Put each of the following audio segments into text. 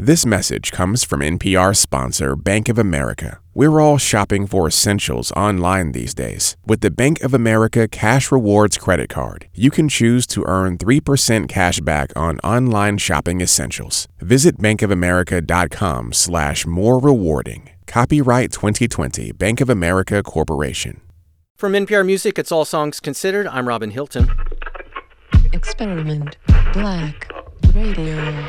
This message comes from NPR sponsor Bank of America. We're all shopping for essentials online these days. With the Bank of America Cash Rewards credit card, you can choose to earn 3% cash back on online shopping essentials. Visit bankofamerica.com slash more rewarding. Copyright 2020 Bank of America Corporation. From NPR Music, it's All Songs Considered. I'm Robin Hilton. Experiment Black Radio.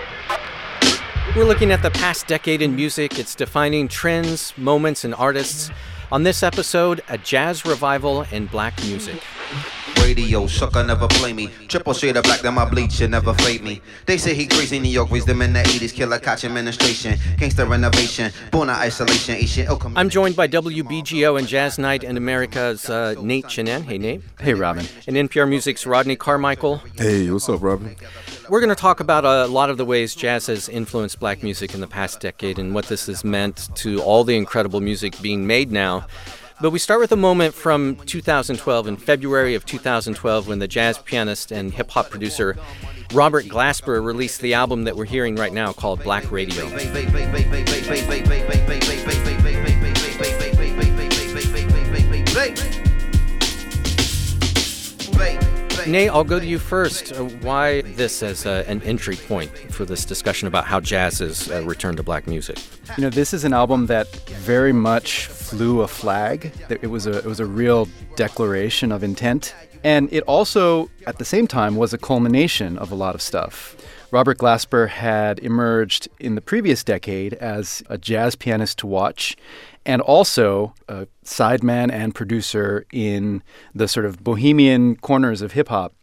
We're looking at the past decade in music. It's defining trends, moments, and artists. On this episode, a jazz revival in black music. Radio, sucker never play me. Triple shade of black, then my bleach should never fade me. They say he crazy, New York raised them in the 80s. Killer catch administration, gangster renovation, born out isolation, Asian I'm joined by WBGO and Jazz Night in America's uh, Nate Chinen. Hey, Nate. Hey, Robin. And NPR Music's Rodney Carmichael. Hey, what's up, Robin? We're going to talk about a lot of the ways jazz has influenced black music in the past decade and what this has meant to all the incredible music being made now. But we start with a moment from 2012, in February of 2012, when the jazz pianist and hip hop producer Robert Glasper released the album that we're hearing right now called Black Radio. Nate, I'll go to you first. Uh, why this as uh, an entry point for this discussion about how jazz has uh, returned to black music? You know, this is an album that very much flew a flag. It was a it was a real declaration of intent, and it also, at the same time, was a culmination of a lot of stuff. Robert Glasper had emerged in the previous decade as a jazz pianist to watch and also a sideman and producer in the sort of bohemian corners of hip hop.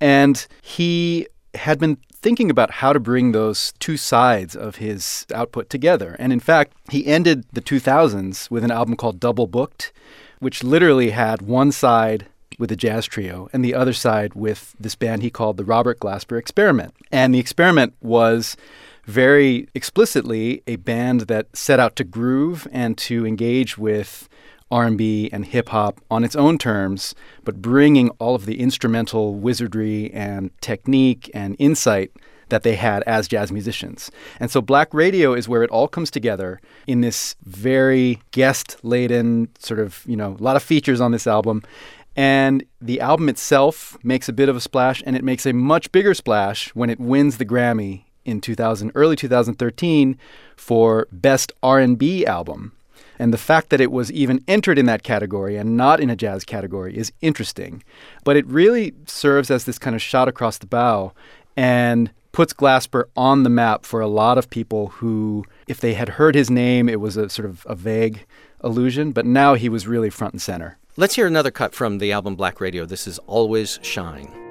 And he had been thinking about how to bring those two sides of his output together. And in fact, he ended the 2000s with an album called Double Booked, which literally had one side with a jazz trio and the other side with this band he called the Robert Glasper Experiment. And the experiment was very explicitly a band that set out to groove and to engage with R&B and hip hop on its own terms, but bringing all of the instrumental wizardry and technique and insight that they had as jazz musicians. And so Black Radio is where it all comes together in this very guest laden sort of, you know, a lot of features on this album. And the album itself makes a bit of a splash and it makes a much bigger splash when it wins the Grammy in 2000 early 2013 for best R&B album. And the fact that it was even entered in that category and not in a jazz category is interesting. But it really serves as this kind of shot across the bow and puts Glasper on the map for a lot of people who, if they had heard his name, it was a sort of a vague illusion, but now he was really front and center. Let's hear another cut from the album Black Radio. This is Always Shine.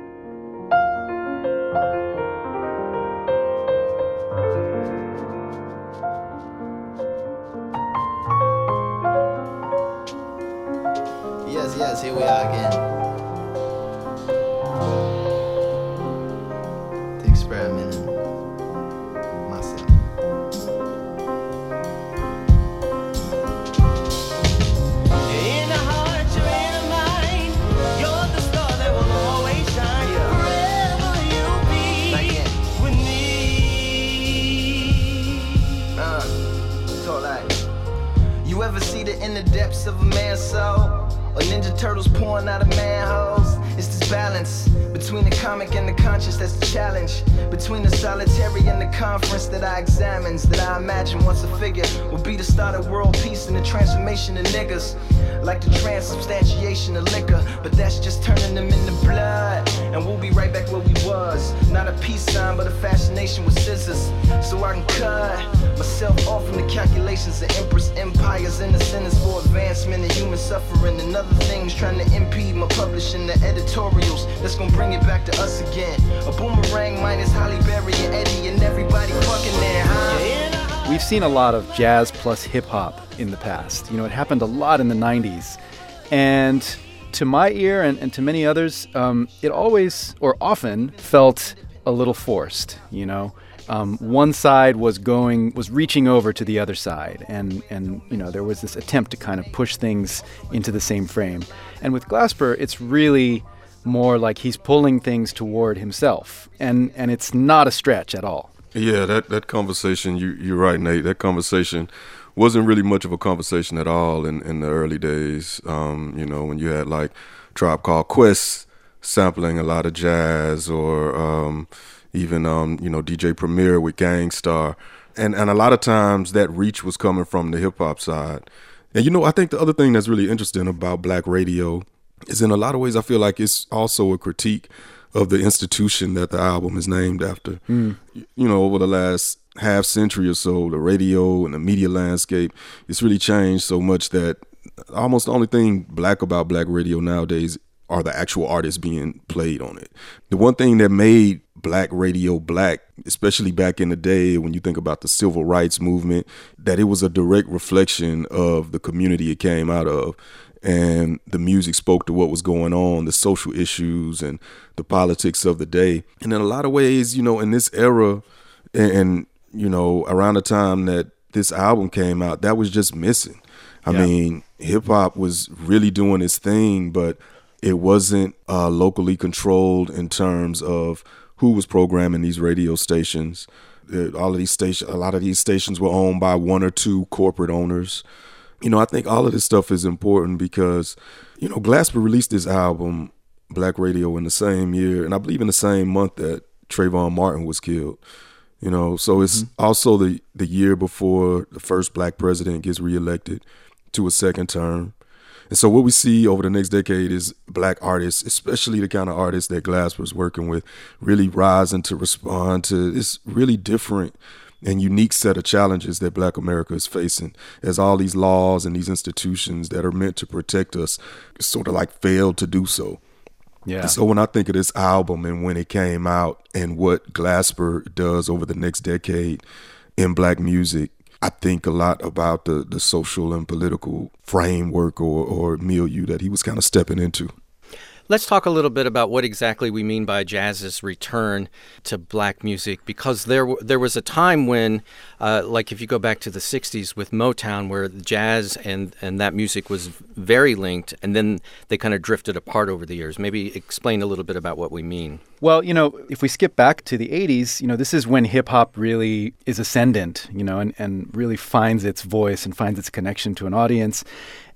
Be with me. Uh, so like, you ever see the inner depths of a man's soul? Ninja Turtles pouring out of manholes. It's this balance between the comic and the conscious that's the challenge. Between the solitary and the conference that I examines. That I imagine once a figure will be the start of world peace and the transformation of niggas. Like the transubstantiation of liquor. But that's just turning them into blood. And we'll be right back where we was. Not a peace sign, but a fascination with scissors. So I can cut myself off from the calculations of empress empires and the sentence for advancement and human suffering and other things trying to impede my publishing the editorials that's gonna bring it back to us again. A boomerang minus Halle Berry and Eddie and everybody fucking there, huh? We've seen a lot of jazz plus hip hop in the past. You know, it happened a lot in the 90s. And to my ear and, and to many others, um, it always or often felt a little forced, you know um, one side was going was reaching over to the other side, and and you know there was this attempt to kind of push things into the same frame. And with Glasper, it's really more like he's pulling things toward himself, and and it's not a stretch at all. Yeah, that, that conversation, you, you're right, Nate. That conversation wasn't really much of a conversation at all in, in the early days. Um, you know, when you had like Tribe Called Quest sampling a lot of jazz or um, even, um, you know, DJ Premier with Gang Starr. And, and a lot of times that reach was coming from the hip hop side. And, you know, I think the other thing that's really interesting about black radio is in a lot of ways, I feel like it's also a critique of the institution that the album is named after. You know, over the last half century or so, the radio and the media landscape, it's really changed so much that almost the only thing black about black radio nowadays are the actual artists being played on it. The one thing that made black radio black, especially back in the day when you think about the civil rights movement, that it was a direct reflection of the community it came out of and the music spoke to what was going on, the social issues and the politics of the day. And in a lot of ways, you know, in this era and, you know, around the time that this album came out, that was just missing. I Yeah. mean, hip hop was really doing its thing, but it wasn't uh, locally controlled in terms of who was programming these radio stations. Uh, All of these stations, a lot of these stations were owned by one or two corporate owners. You know, I think all of this stuff is important because, you know, Glasper released this album, Black Radio, in the same year, and I believe in the same month that Trayvon Martin was killed. You know, so it's also the the year before the first black president gets reelected to a second term. And so what we see over the next decade is black artists, especially the kind of artists that Glasper's working with, really rising to respond to this really different and unique set of challenges that black America is facing as all these laws and these institutions that are meant to protect us sort of like fail to do so. Yeah. And so when I think of this album and when it came out and what Glasper does over the next decade in black music, I think a lot about the the social and political framework or, or milieu that he was kind of stepping into. Let's talk a little bit about what exactly we mean by jazz's return to black music, because there there was a time when, uh, like if you go back to the '60s with Motown, where jazz and and that music was very linked, and then they kind of drifted apart over the years. Maybe explain a little bit about what we mean. Well, you know, if we skip back to the 80s, you know, this is when hip hop really is ascendant, you know, and, and really finds its voice and finds its connection to an audience.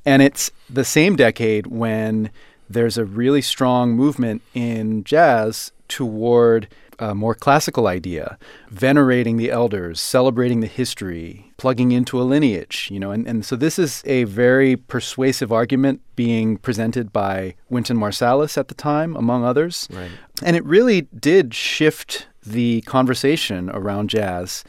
And it's the same decade when there's a really strong movement in jazz toward a more classical idea, venerating the elders, celebrating the history, plugging into a lineage, you know, and, and so this is a very persuasive argument being presented by Wynton Marsalis at the time, among others. Right. And it really did shift the conversation around jazz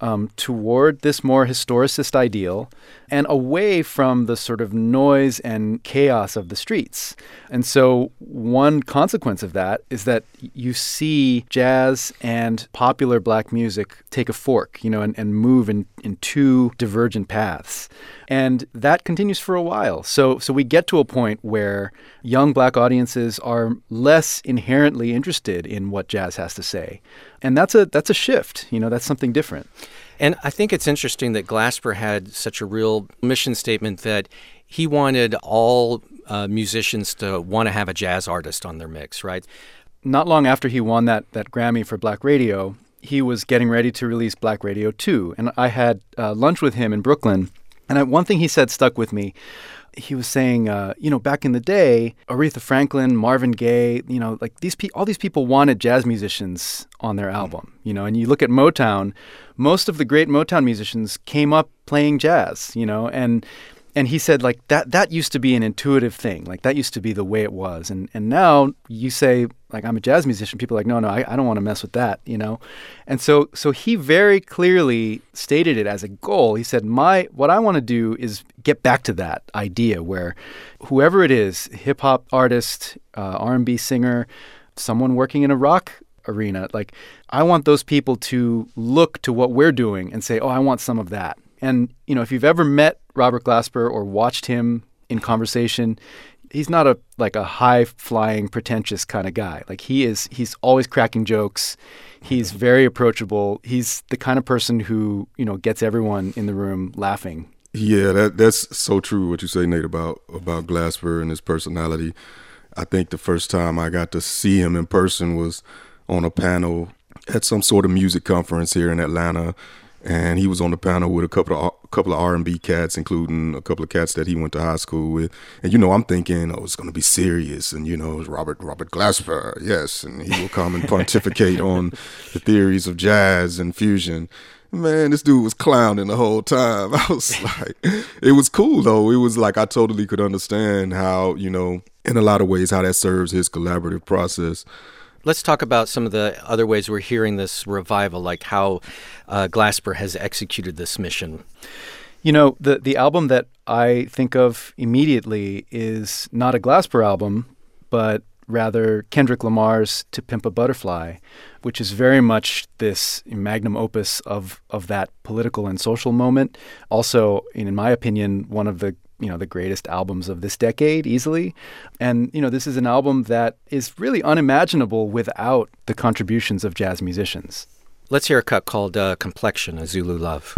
um, toward this more historicist ideal and away from the sort of noise and chaos of the streets. And so, one consequence of that is that you see jazz and popular black music take a fork, you know, and, and move in, in two divergent paths. And that continues for a while. So, so we get to a point where young black audiences are less inherently interested in what jazz has to say. And that's a that's a shift, you know, that's something different. And I think it's interesting that Glasper had such a real mission statement that he wanted all uh, musicians to want to have a jazz artist on their mix, right? Not long after he won that that Grammy for Black Radio, he was getting ready to release Black Radio 2, and I had uh, lunch with him in Brooklyn. And I, one thing he said stuck with me. He was saying, uh, you know, back in the day, Aretha Franklin, Marvin Gaye, you know, like these pe- all these people wanted jazz musicians on their album, you know. And you look at Motown, most of the great Motown musicians came up playing jazz, you know, and and he said like that that used to be an intuitive thing. Like that used to be the way it was. And and now you say like i'm a jazz musician people are like no no i, I don't want to mess with that you know? And so so he very clearly stated it as a goal. He said my what i want to do is get back to that idea where whoever it is hip hop artist uh, r&b singer someone working in a rock arena like i want those people to look to what we're doing and say oh i want some of that and you know, if you've ever met Robert Glasper or watched him in conversation, he's not a like a high flying, pretentious kind of guy. Like he is, he's always cracking jokes. He's very approachable. He's the kind of person who you know gets everyone in the room laughing. Yeah, that that's so true what you say, Nate, about about Glasper and his personality. I think the first time I got to see him in person was on a panel at some sort of music conference here in Atlanta, and he was on the panel with a couple of a couple of R and B cats, including a couple of cats that he went to high school with. And you know, I'm thinking, oh, it's going to be serious, and you know, Robert Robert Glasper, yes, and he will come and pontificate on the theories of jazz and fusion. Man, this dude was clowning the whole time. I was like, it was cool though. It was like I totally could understand how, you know, in a lot of ways, how that serves his collaborative process. Let's talk about some of the other ways we're hearing this revival, like how uh, Glasper has executed this mission. You know, the the album that I think of immediately is not a Glasper album, but rather Kendrick Lamar's To Pimp a Butterfly, which is very much this magnum opus of of that political and social moment. Also, in my opinion, one of the you know the greatest albums of this decade easily and you know this is an album that is really unimaginable without the contributions of jazz musicians Let's hear a cut called uh, Complexion, a Zulu Love.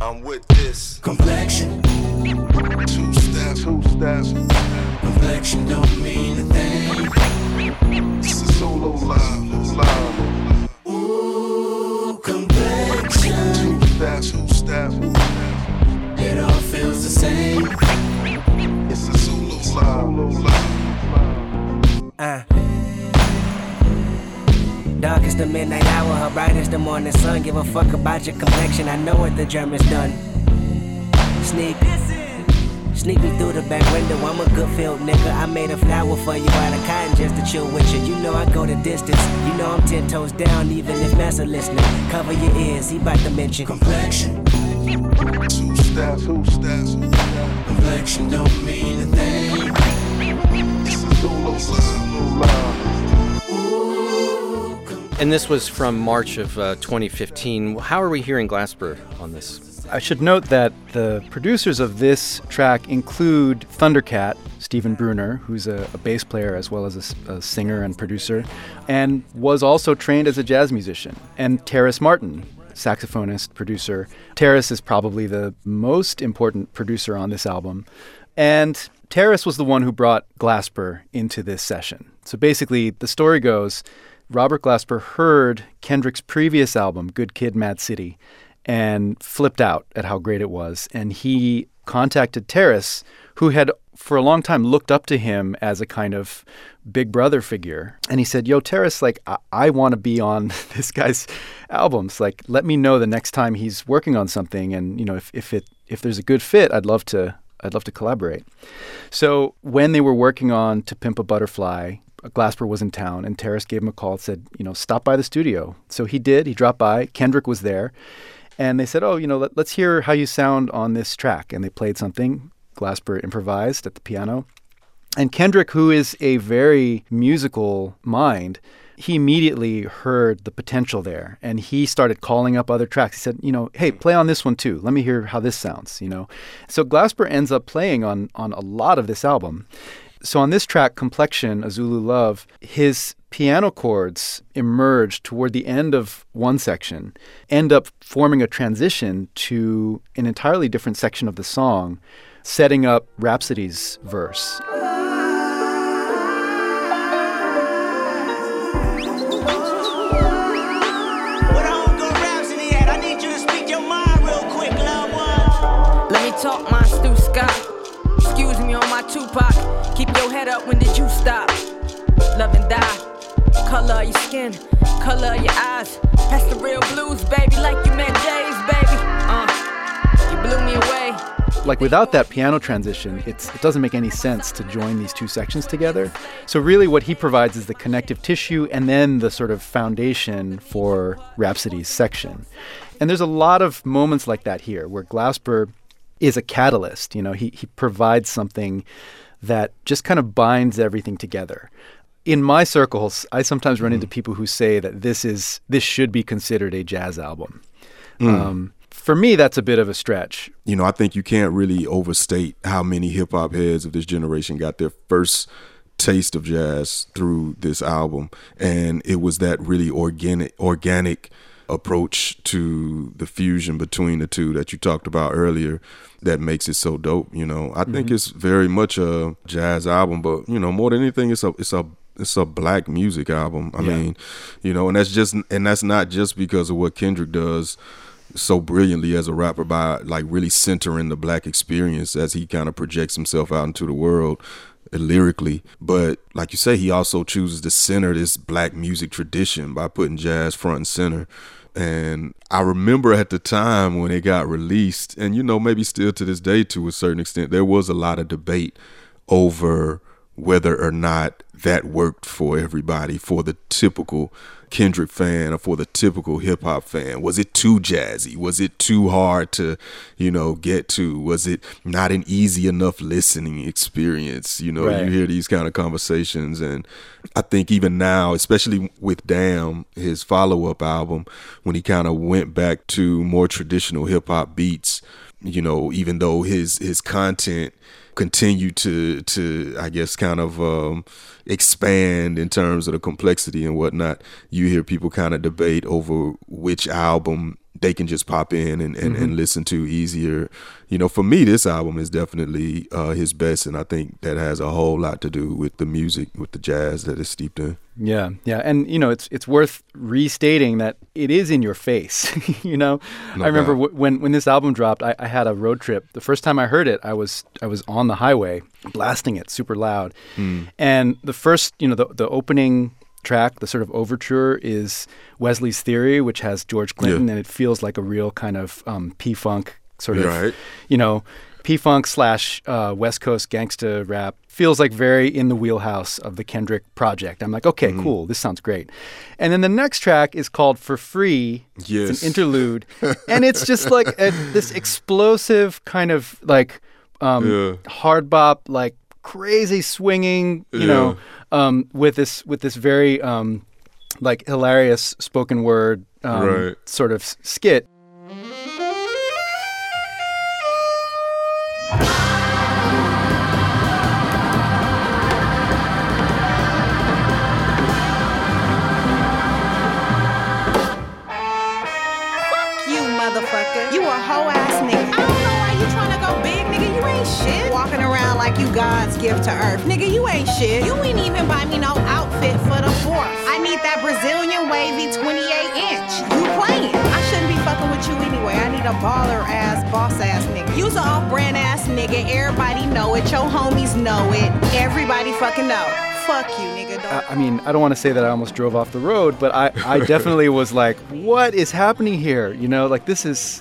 I'm with this complexion. Two steps, two steps. Complexion don't mean a thing. It's a solo live, live. A solo live, live. Uh. Dark is the midnight hour, her bright as the morning sun. Give a fuck about your complexion, I know what the Germans done. Sneak, sneak me through the back window. I'm a good field nigga. I made a flower for you out of cotton just to chill with you. You know I go the distance. You know I'm ten toes down, even if Massa listening. Cover your ears, he bout to mention complexion. Two steps, two steps. Complexion don't mean a thing. And this was from March of uh, 2015. How are we hearing Glasper on this? I should note that the producers of this track include Thundercat, Stephen Bruner, who's a, a bass player as well as a singer and producer, and was also trained as a jazz musician, and Terrace Martin, saxophonist, producer. Terrace is probably the most important producer on this album. And Terrace was the one who brought Glasper into this session. So basically, the story goes Robert Glasper heard Kendrick's previous album, Good Kid, Mad City, and flipped out at how great it was. And he contacted Terrace, who had for a long time looked up to him as a kind of big brother figure. And he said, Yo, Terrace, like, I, I want to be on this guy's albums. Like, let me know the next time he's working on something. And, you know, if, if it if there's a good fit, I'd love to I'd love to collaborate. So when they were working on To Pimp a Butterfly, Glasper was in town, and Terrace gave him a call and said, you know, stop by the studio. So he did. He dropped by. Kendrick was there. And they said, oh, you know, let, us hear how you sound on this track. And they played something. Glasper improvised at the piano. And Kendrick, who is a very musical mind, he immediately heard the potential there and he started calling up other tracks. He said, you know, hey, play on this one too. Let me hear how this sounds, you know. So Glasper ends up playing on on a lot of this album. So on this track, Complexion, A Zulu Love, his piano chords emerge toward the end of one section, end up forming a transition to an entirely different section of the song, setting up Rapsody's verse. Talk my Stu Scott. Excuse me on my Tupac. Keep your head up, when did you stop? Love and die. Color of your skin, color of your eyes. That's the real blues, baby, like you met Jay's, baby. Uh, you blew me away. like without that piano transition, it doesn't make any sense to join these two sections together. So really, what he provides is the connective tissue and then the sort of foundation for Rapsody's section. And there's a lot of moments like that here, where Glasper is a catalyst. You know, he he provides something that just kind of binds everything together. In my circles, I sometimes run into people who say that this is this should be considered a jazz album. Um, for me, that's a bit of a stretch. you know, I think you can't really overstate how many hip hop heads of this generation got their first taste of jazz through this album, and it was that really organic, organic approach to the fusion between the two that you talked about earlier that makes it so dope. You know, I think mm-hmm. it's very much a jazz album, but you know, more than anything, it's a it's a it's a black music album. I Yeah. mean, you know, and that's just and that's not just because of what Kendrick does so brilliantly as a rapper by like really centering the black experience as he kind of projects himself out into the world lyrically but like you say he also chooses to center this black music tradition by putting jazz front and center. And I remember at the time when it got released, and you know, maybe still to this day to a certain extent, there was a lot of debate over whether or not that worked for everybody, for the typical Kendrick fan or for the typical hip hop fan. Was it too jazzy? Was it too hard to, you know, get to? Was it not an easy enough listening experience? You know, Right. you hear these kind of conversations, and I think even now, especially with Damn, his follow up album, when he kind of went back to more traditional hip hop beats, you know, even though his his content continued to to I guess kind of um, expand in terms of the complexity and whatnot, you hear people kind of debate over which album they can just pop in and, and, and listen to easier. You know, for me, this album is definitely uh, his best, and I think that has a whole lot to do with the music, with the jazz that is steeped in. Yeah, yeah, and you know it's it's worth restating that it is in your face. you know, No I remember w- when when this album dropped, I, I had a road trip. The first time I heard it, I was I was on the highway blasting it super loud, and the first you know the the opening track, the sort of overture is Wesley's Theory, which has George Clinton, and it feels like a real kind of um, P funk sort of Right. you know, P Funk slash uh, West Coast gangsta rap feels like very in the wheelhouse of the Kendrick project. I'm like, okay, Mm-hmm. cool, this sounds great. And then the next track is called For Free. It's Yes. an interlude. and it's just like a, this explosive kind of like um, Yeah. hard bop, like crazy swinging, you know, um, with this with this very um, like hilarious spoken word um, Right. sort of s- skit. You motherfucker. You a hoe ass nigga. I don't know why you tryna go big, nigga. You ain't shit. Walking around like you God's gift to earth. Nigga, you ain't shit. You ain't even buy me no outfit for the fourth. I need that Brazilian wavy 28 inch. You playing. I shouldn't be fucking with you anyway. I need a baller ass, boss ass nigga. You's a off brand ass nigga. Everybody know it. Your homies know it. Everybody fucking know. Fuck you, nigga. Don't I I mean, I don't want to say that I almost drove off the road, but I, I definitely was like, what is happening here? You know, like this is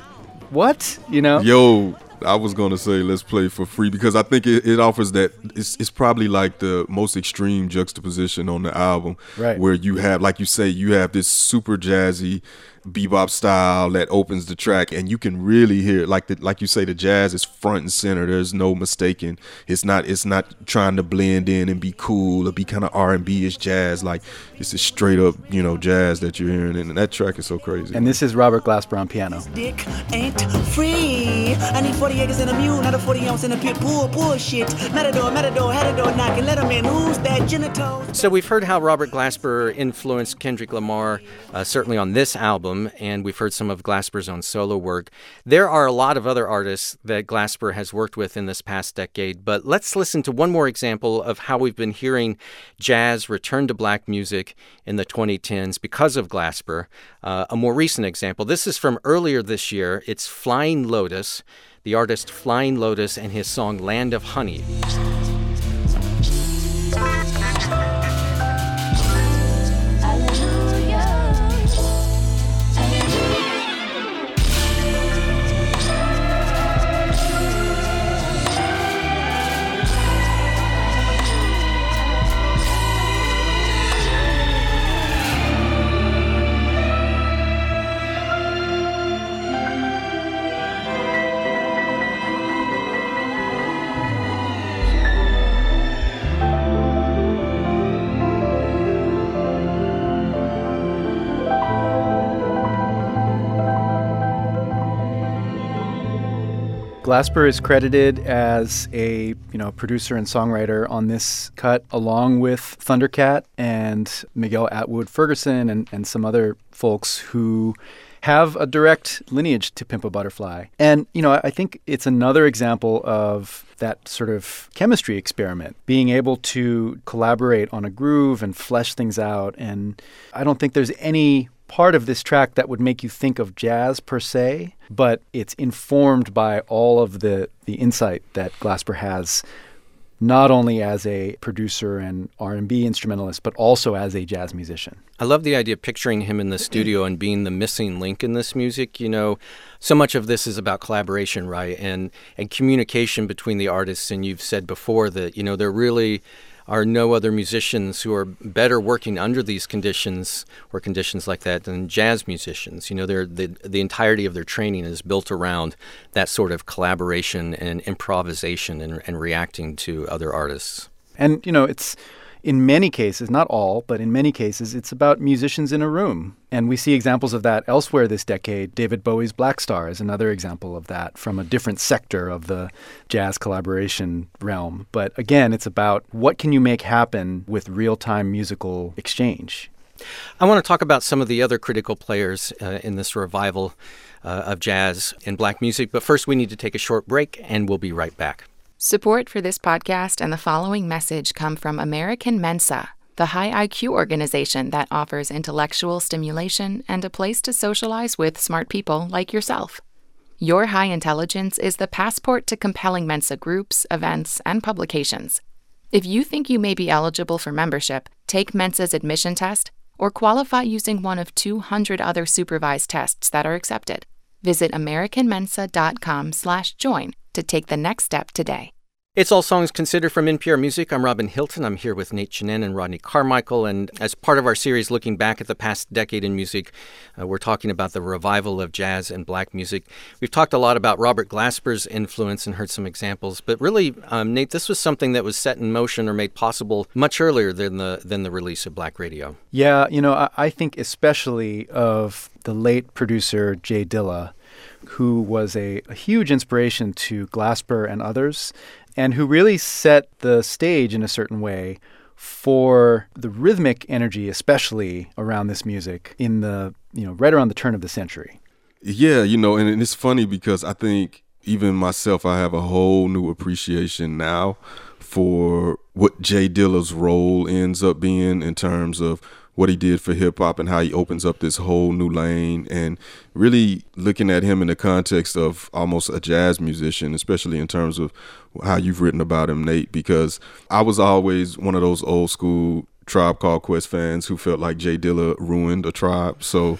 what? You know? Yo, I was gonna say let's play for free because I think it, it offers that it's it's probably like the most extreme juxtaposition on the album, Right. Where you have, like you say, you have this super jazzy bebop style that opens the track, and you can really hear like the like you say the jazz is front and center. There's no mistaking. It's not it's not trying to blend in and be cool or be kind of R and B ish jazz. Like it's a straight up you know jazz that you're hearing, and that track is so crazy. And this is Robert Glasper on piano. dick ain't free. I need 40 acres and a mule, not a 40 ounce in a pit bull. Bullshit. Matador, matador, had a door knocking. Let him in. Who's that? Genital. So we've heard how Robert Glasper influenced Kendrick Lamar, uh, certainly on this album, and we've heard some of Glasper's own solo work. There are a lot of other artists that Glasper has worked with in this past decade, but let's listen to one more example of how we've been hearing jazz return to black music in the 2010s because of Glasper. Uh, a more recent example. This is from earlier this year. It's Flying Lotus, the artist Flying Lotus, and his song Land of Honey. Glasper is credited as a you know producer and songwriter on this cut, along with Thundercat and Miguel Atwood Ferguson and, and some other folks who have a direct lineage to Pimp a Butterfly. And, you know, I think it's another example of that sort of chemistry experiment, being able to collaborate on a groove and flesh things out. And I don't think there's any part of this track that would make you think of jazz per se, but it's informed by all of the, the insight that Glasper has not only as a producer and R&B instrumentalist but also as a jazz musician. I love the idea of picturing him in the studio and being the missing link in this music. You know, so much of this is about collaboration, right? And and communication between the artists and you've said before that, you know, they're really are no other musicians who are better working under these conditions or conditions like that than jazz musicians. You know, they're, the the entirety of their training is built around that sort of collaboration and improvisation and, and reacting to other artists. And, you know, it's in many cases, not all, but in many cases, it's about musicians in a room. And we see examples of that elsewhere this decade. David Bowie's Blackstar is another example of that from a different sector of the jazz collaboration realm. But again, it's about what can you make happen with real time musical exchange. I want to talk about some of the other critical players uh, in this revival uh, of jazz and black music. But first, we need to take a short break, and we'll be right back. Support for this podcast and the following message come from American Mensa, the high IQ organization that offers intellectual stimulation and a place to socialize with smart people like yourself. Your high intelligence is the passport to compelling Mensa groups, events, and publications. If you think you may be eligible for membership, take Mensa's admission test or qualify using one of 200 other supervised tests that are accepted. Visit americanmensa.com/join to take the next step today. It's All Songs Considered from NPR Music. I'm Robin Hilton. I'm here with Nate Chinen and Rodney Carmichael. And as part of our series looking back at the past decade in music, uh, we're talking about the revival of jazz and black music. We've talked a lot about Robert Glasper's influence and heard some examples. But really, um, Nate, this was something that was set in motion or made possible much earlier than the, than the release of black radio. Yeah, you know, I, I think especially of the late producer J Dilla, who was a, a huge inspiration to Glasper and others and who really set the stage in a certain way for the rhythmic energy, especially around this music in the, you know, right around the turn of the century. Yeah, you know, and, and it's funny because I think even myself, I have a whole new appreciation now for what J Dilla's role ends up being in terms of what he did for hip hop and how he opens up this whole new lane and really looking at him in the context of almost a jazz musician, especially in terms of how you've written about him, Nate, because I was always one of those old school Tribe Called Quest fans who felt like J Dilla ruined a tribe. So,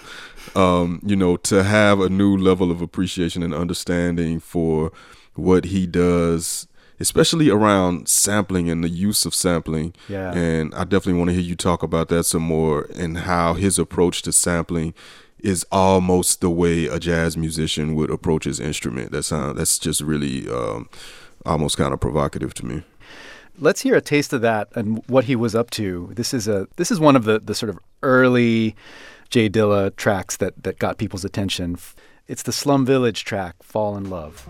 um, you know, to have a new level of appreciation and understanding for what he does especially around sampling and the use of sampling. Yeah. And I definitely want to hear you talk about that some more and how his approach to sampling is almost the way a jazz musician would approach his instrument. That sound that's just really um, almost kind of provocative to me. Let's hear a taste of that and what he was up to. This is a this is one of the the sort of early J Dilla tracks that that got people's attention. It's the Slum Village track, "Fall in Love."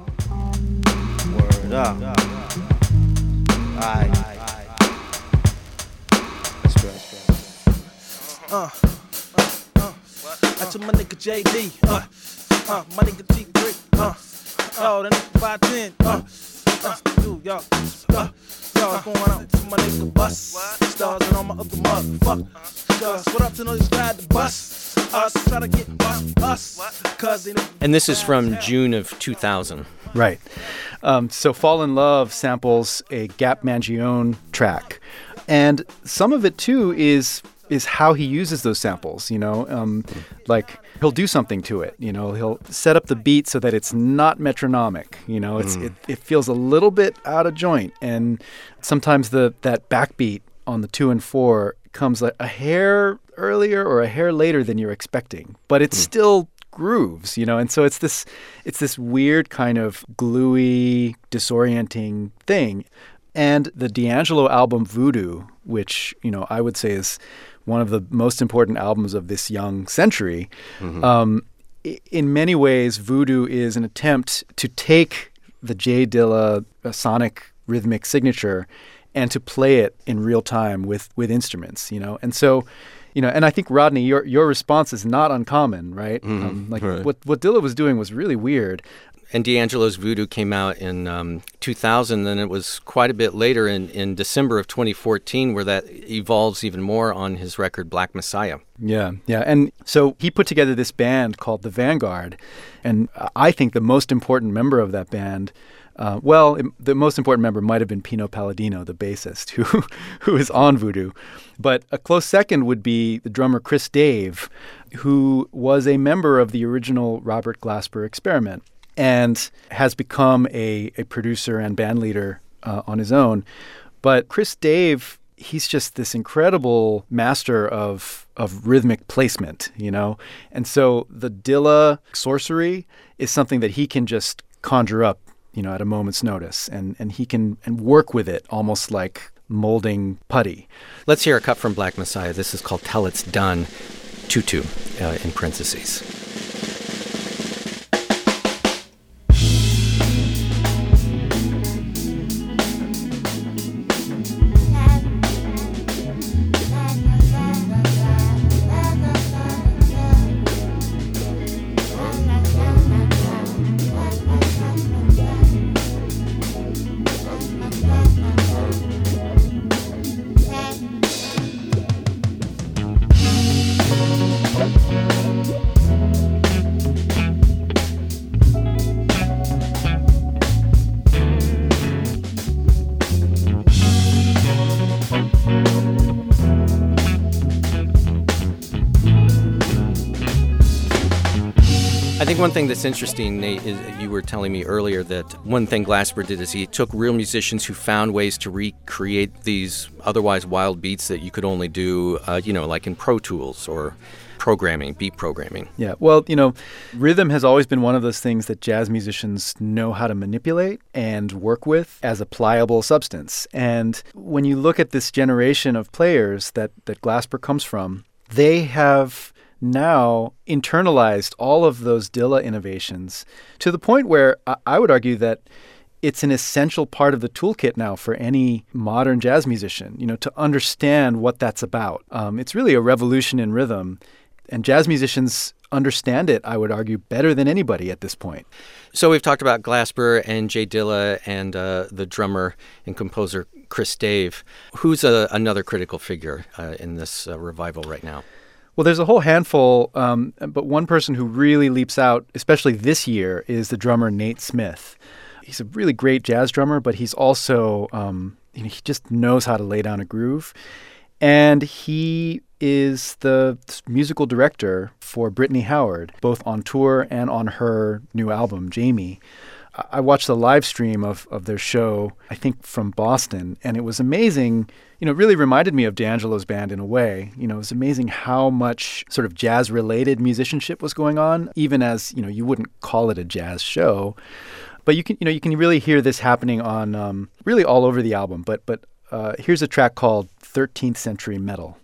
Word up. Alright. Let's go. Uh, uh, uh. My nigga JD. Uh, uh, my nigga T3. Uh, yo, that nigga 510. Uh, uh, dude, yo. Uh, yo, what's going on to my nigga Bus? Stars and all my other motherfuckers. What up to those guys the bus? Us try to get us, us. Cause they And this is from June of 2000. Right. Um, so Fall in Love samples a Gap Mangione track. And some of it too is is how he uses those samples, you know, um, like he'll do something to it, you know, he'll set up the beat so that it's not metronomic, you know, it's Mm. it, it feels a little bit out of joint, and sometimes the that backbeat on the two and four comes a, a hair earlier or a hair later than you're expecting, but it's still grooves, you know, and so it's this it's this weird kind of gluey, disorienting thing. And the D'Angelo album Voodoo, which, you know, I would say is one of the most important albums of this young century, Mhm. um, in many ways, Voodoo is an attempt to take the J Dilla uh, sonic rhythmic signature and to play it in real time with with instruments, you know. And so You know, and I think Rodney, your your response is not uncommon, right? Mhm, Um, like right. what what Dilla was doing was really weird. And D'Angelo's Voodoo came out in um, 2000. and it was quite a bit later in, in December of 2014 where that evolves even more on his record Black Messiah. Yeah, yeah. And so he put together this band called the Vanguard. And I think the most important member of that band, uh, well, it- the most important member might have been Pino Palladino, the bassist, who, who is on Voodoo. But a close second would be the drummer Chris Dave, who was a member of the original Robert Glasper experiment and has become a, a producer and band leader uh, on his own. But Chris Dave, he's just this incredible master of of rhythmic placement, you know. And so the Dilla sorcery is something that he can just conjure up, you know, at a moment's notice, and and he can and work with it almost like molding putty. Let's hear a cut from Black Messiah. This is called Till It's Done, Tutu, uh, in parentheses. Think one thing that's interesting, Nate, is you were telling me earlier that one thing Glasper did is he took real musicians who found ways to recreate these otherwise wild beats that you could only do, uh, you know, like in Pro Tools or programming, beat programming. Yeah, well, you know, rhythm has always been one of those things that jazz musicians know how to manipulate and work with as a pliable substance. And when you look at this generation of players that, that Glasper comes from, they have now internalized all of those Dilla innovations to the point where I, would argue that it's an essential part of the toolkit now for any modern jazz musician, you know, to understand what that's about. Um, it's really a revolution in rhythm, and jazz musicians understand it, I would argue, better than anybody at this point. So we've talked about Glasper and J Dilla and uh, the drummer and composer Chris Dave. Who's a, another critical figure uh, in this uh, revival right now? Well, there's a whole handful, um, but one person who really leaps out, especially this year, is the drummer Nate Smith. He's a really great jazz drummer, but he's also, um, he just knows how to lay down a groove. And he is the musical director for Brittany Howard, both on tour and on her new album, Jaime. I- watched the live stream of, of their show, I think from Boston, and it was amazing. You know, it really reminded me of D'Angelo's band in a way. You know, it was amazing how much sort of jazz related musicianship was going on, even as, you know, you wouldn't call it a jazz show. But you can, you know, you can really hear this happening on um, really all over the album. But, but uh, here's a track called 13th Century Metal.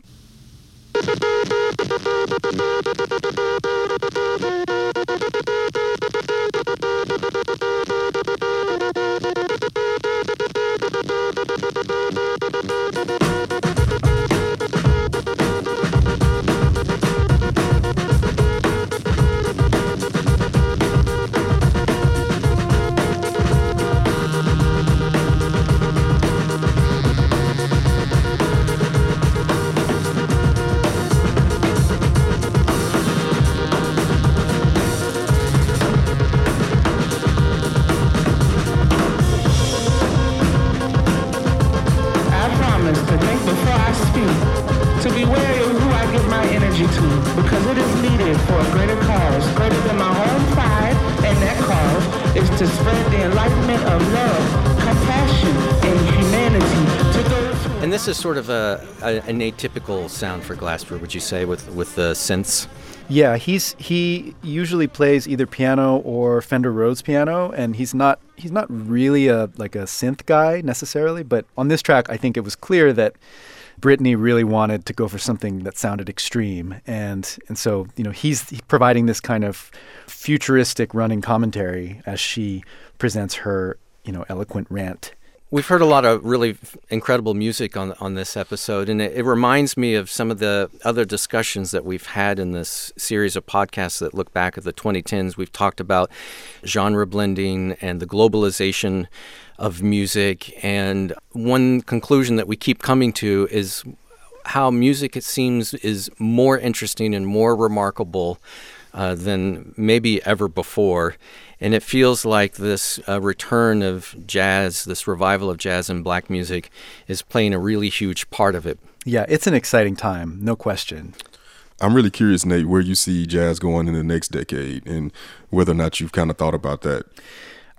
Is sort of a, a an atypical sound for Glasper, would you say, with with the synths? Yeah, he's he usually plays either piano or Fender Rhodes piano, and he's not he's not really a like a synth guy necessarily. But on this track, I think it was clear that Brittany really wanted to go for something that sounded extreme, and and so you know he's providing this kind of futuristic running commentary as she presents her you know eloquent rant. We've heard a lot of really incredible music on on this episode, and it, it reminds me of some of the other discussions that we've had in this series of podcasts that look back at the 2010s. We've talked about genre blending and the globalization of music, and one conclusion that we keep coming to is how music, it seems, is more interesting and more remarkable uh, than maybe ever before. And it feels like this uh, return of jazz, this revival of jazz and black music, is playing a really huge part of it. Yeah, it's an exciting time, no question. I'm really curious, Nate, where you see jazz going in the next decade and whether or not you've kind of thought about that.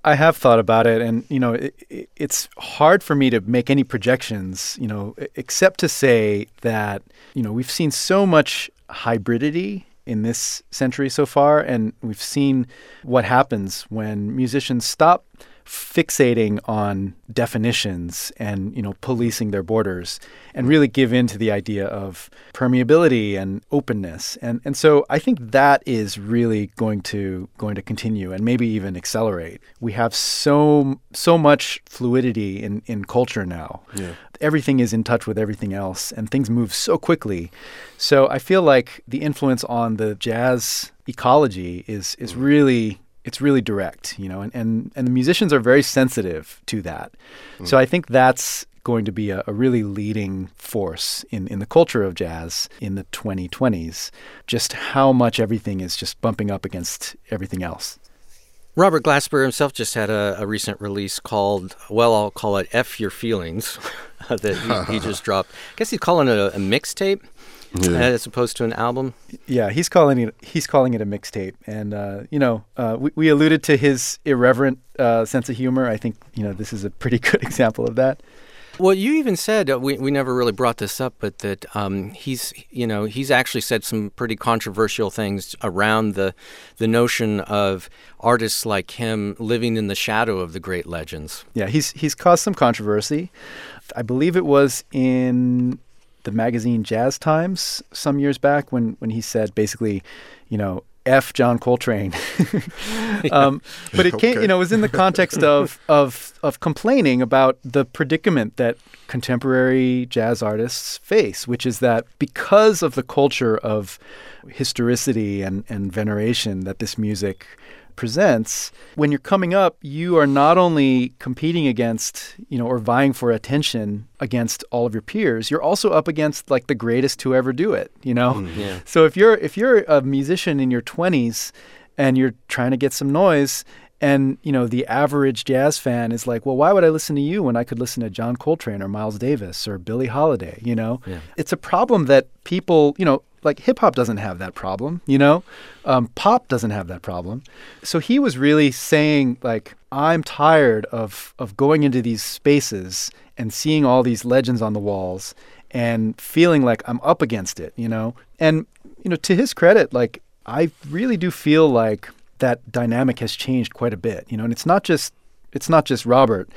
I have thought about it, and you know, it, it, it's hard for me to make any projections. You know, except to say that you know we've seen so much hybridity in this century so far, and we've seen what happens when musicians stop fixating on definitions and you know policing their borders and really give in to the idea of permeability and openness. And and so I think that is really going to going to continue and maybe even accelerate. We have so so much fluidity in in culture now. Yeah. everything is in touch with everything else and things move so quickly. So I feel like the influence on the jazz ecology is is mm. really it's really direct, you know, and, and, and the musicians are very sensitive to that. So I think that's going to be a, a really leading force in, in the culture of jazz in the 2020s, just how much everything is just bumping up against everything else. Robert Glasper himself just had a, a recent release called, well, I'll call it F Your Feelings, that he, he just dropped. I guess he's calling it a, a mixtape Yeah. as opposed to an album. Yeah, he's calling it he's calling it a mixtape, and uh, you know, uh, we, we alluded to his irreverent uh, sense of humor. I think you know this is a pretty good example of that. Well, you even said uh, we we never really brought this up, but that um, he's you know he's actually said some pretty controversial things around the the notion of artists like him living in the shadow of the great legends. Yeah, he's he's caused some controversy. I believe it was in the magazine Jazz Times some years back when when he said basically, you know, F John Coltrane. um, but it came, Okay. you know, it was in the context of of of complaining about the predicament that contemporary jazz artists face, which is that because of the culture of historicity and, and veneration that this music presents, when you're coming up, you are not only competing against, you know, or vying for attention against all of your peers, you're also up against like the greatest to ever do it, you know? Mm, yeah. So if you're if you're a musician in your 20s and you're trying to get some noise and you know the average jazz fan is like, well, why would I listen to you when I could listen to John Coltrane or Miles Davis or Billie Holiday? You know, Yeah. it's a problem that people, you know, like hip hop doesn't have that problem. You know, um, pop doesn't have that problem. So he was really saying like, I'm tired of of going into these spaces and seeing all these legends on the walls and feeling like I'm up against it. You know, and you know, to his credit, like I really do feel like that dynamic has changed quite a bit, you know, and it's not just it's not just Robert.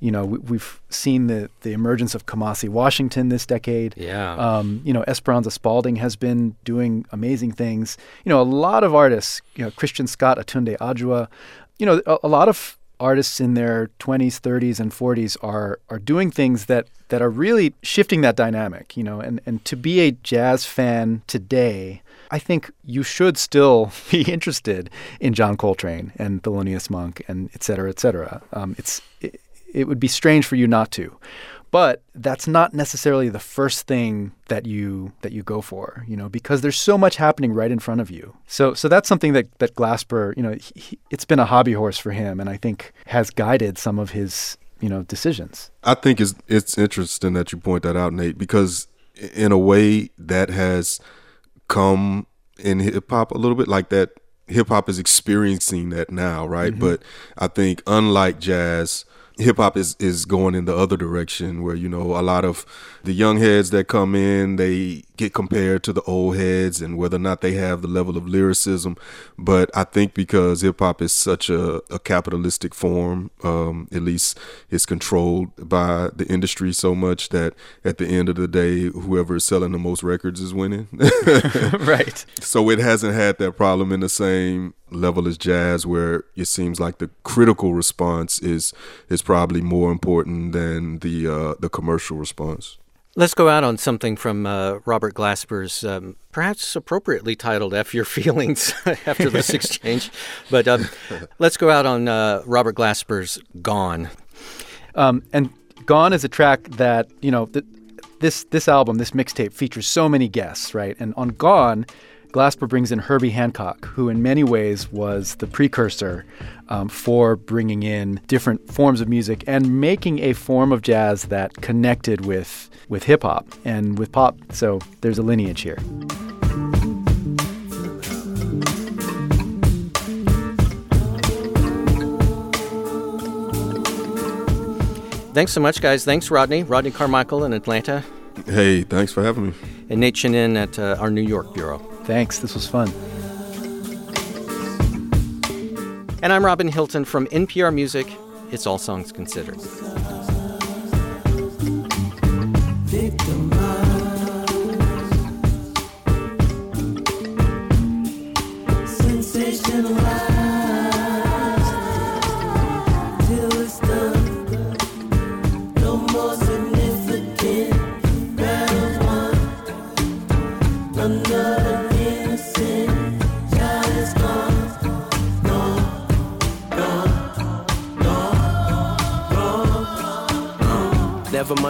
You know, we, we've seen the the emergence of Kamasi Washington this decade. Yeah. Um, you know, Esperanza Spalding has been doing amazing things. You know, a lot of artists, you know, Christian Scott, aTunde Adjuah, you know, a, a lot of artists in their 20s, 30s, and 40s are are doing things that that are really shifting that dynamic. You know, and and to be a jazz fan today. I think you should still be interested in John Coltrane and Thelonious Monk and et cetera, et cetera. Um, it's it, it would be strange for you not to, but that's not necessarily the first thing that you that you go for, you know, because there's so much happening right in front of you. So so that's something that that Glasper, you know, he, it's been a hobby horse for him, and I think has guided some of his you know decisions. I think it's it's interesting that you point that out, Nate, because in a way that has come in hip hop a little bit like that. Hip hop is experiencing that now, right? Mhm. But I think unlike jazz, hip hop is is going in the other direction where you know a lot of the young heads that come in, they get compared to the old heads and whether or not they have the level of lyricism. But I think because hip hop is such a, a capitalistic form, um, at least it's controlled by the industry so much that at the end of the day, whoever is selling the most records is winning. right. So it hasn't had that problem in the same level as jazz where it seems like the critical response is is probably more important than the uh, the commercial response. Let's go out on something from uh, Robert Glasper's, um, perhaps appropriately titled "F Your Feelings" after this exchange. But um, let's go out on uh, Robert Glasper's "Gone." Um, and "Gone" is a track that you know th- this this album, this mixtape features so many guests, right? And on "Gone," Glasper brings in Herbie Hancock, who in many ways was the precursor um, for bringing in different forms of music and making a form of jazz that connected with with hip hop and with pop. So there's a lineage here. Thanks so much, guys. Thanks, Rodney. Rodney Carmichael in Atlanta. Hey, thanks for having me. And Nate Chinen at uh, our New York bureau. Thanks. This was fun. And I'm Robin Hilton from NPR Music. It's All Songs Considered.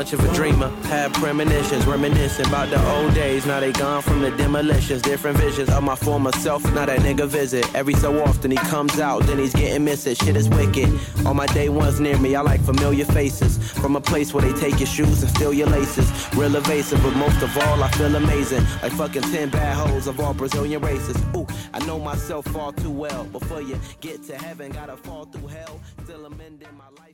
Much of a dreamer, had premonitions, reminiscing about the old days. Now they gone from the demolitions, different visions of my former self. Now that nigga visit every so often he comes out, then he's getting missing. Shit is wicked. All my day ones near me, I like familiar faces from a place where they take your shoes and steal your laces. Real evasive, but most of all, I feel amazing, like fucking ten bad hoes of all Brazilian races. Ooh, I know myself far too well. Before you get to heaven, gotta fall through hell. Still amending my lifestyle.